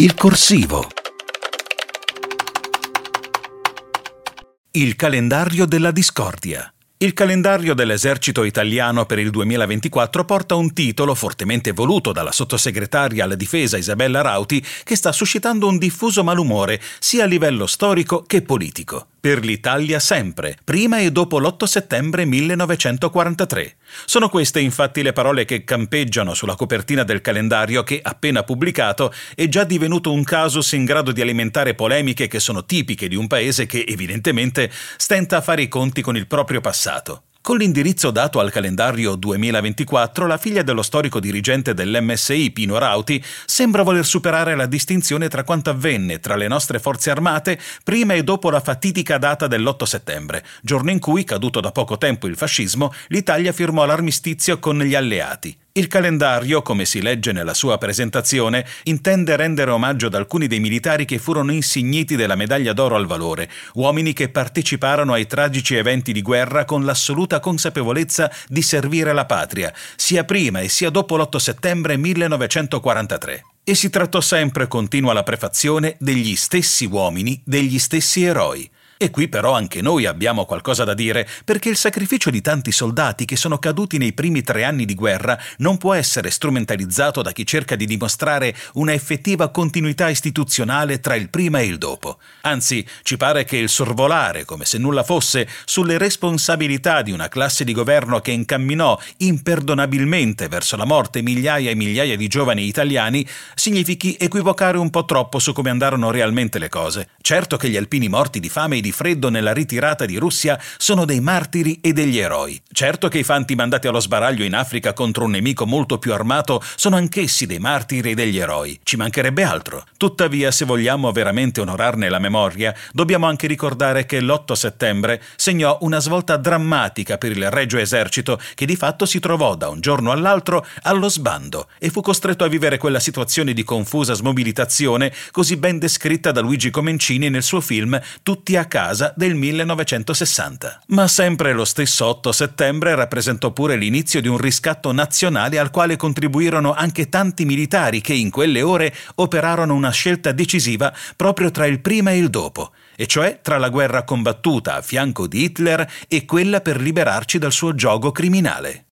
Il corsivo. Il calendario della discordia. Il calendario dell'esercito italiano per il 2024 porta un titolo fortemente voluto dalla sottosegretaria alla difesa Isabella Rauti che sta suscitando un diffuso malumore sia a livello storico che politico. Per l'Italia sempre, prima e dopo l'8 settembre 1943. Sono queste infatti le parole che campeggiano sulla copertina del calendario che, appena pubblicato, è già divenuto un casus in grado di alimentare polemiche che sono tipiche di un paese che, evidentemente, stenta a fare i conti con il proprio passato. Con l'indirizzo dato al calendario 2024, la figlia dello storico dirigente dell'MSI, Pino Rauti, sembra voler superare la distinzione tra quanto avvenne tra le nostre forze armate prima e dopo la fatidica data dell'8 settembre, giorno in cui, caduto da poco tempo il fascismo, l'Italia firmò l'armistizio con gli alleati. Il calendario, come si legge nella sua presentazione, intende rendere omaggio ad alcuni dei militari che furono insigniti della medaglia d'oro al valore, uomini che parteciparono ai tragici eventi di guerra con l'assoluta consapevolezza di servire la patria, sia prima e sia dopo l'8 settembre 1943. E si trattò sempre, continua la prefazione, degli stessi uomini, degli stessi eroi. E qui però anche noi abbiamo qualcosa da dire, perché il sacrificio di tanti soldati che sono caduti nei primi tre anni di guerra non può essere strumentalizzato da chi cerca di dimostrare una effettiva continuità istituzionale tra il prima e il dopo. Anzi, ci pare che il sorvolare, come se nulla fosse, sulle responsabilità di una classe di governo che incamminò imperdonabilmente verso la morte migliaia e migliaia di giovani italiani, significhi equivocare un po' troppo su come andarono realmente le cose. Certo che gli alpini morti di fame e di di freddo nella ritirata di Russia sono dei martiri e degli eroi. Certo che i fanti mandati allo sbaraglio in Africa contro un nemico molto più armato sono anch'essi dei martiri e degli eroi. Ci mancherebbe altro. Tuttavia, se vogliamo veramente onorarne la memoria, dobbiamo anche ricordare che l'8 settembre segnò una svolta drammatica per il Regio Esercito che di fatto si trovò da un giorno all'altro allo sbando e fu costretto a vivere quella situazione di confusa smobilitazione così ben descritta da Luigi Comencini nel suo film Tutti a casa casa del 1960. Ma sempre lo stesso 8 settembre rappresentò pure l'inizio di un riscatto nazionale al quale contribuirono anche tanti militari che in quelle ore operarono una scelta decisiva proprio tra il prima e il dopo, e cioè tra la guerra combattuta a fianco di Hitler e quella per liberarci dal suo gioco criminale.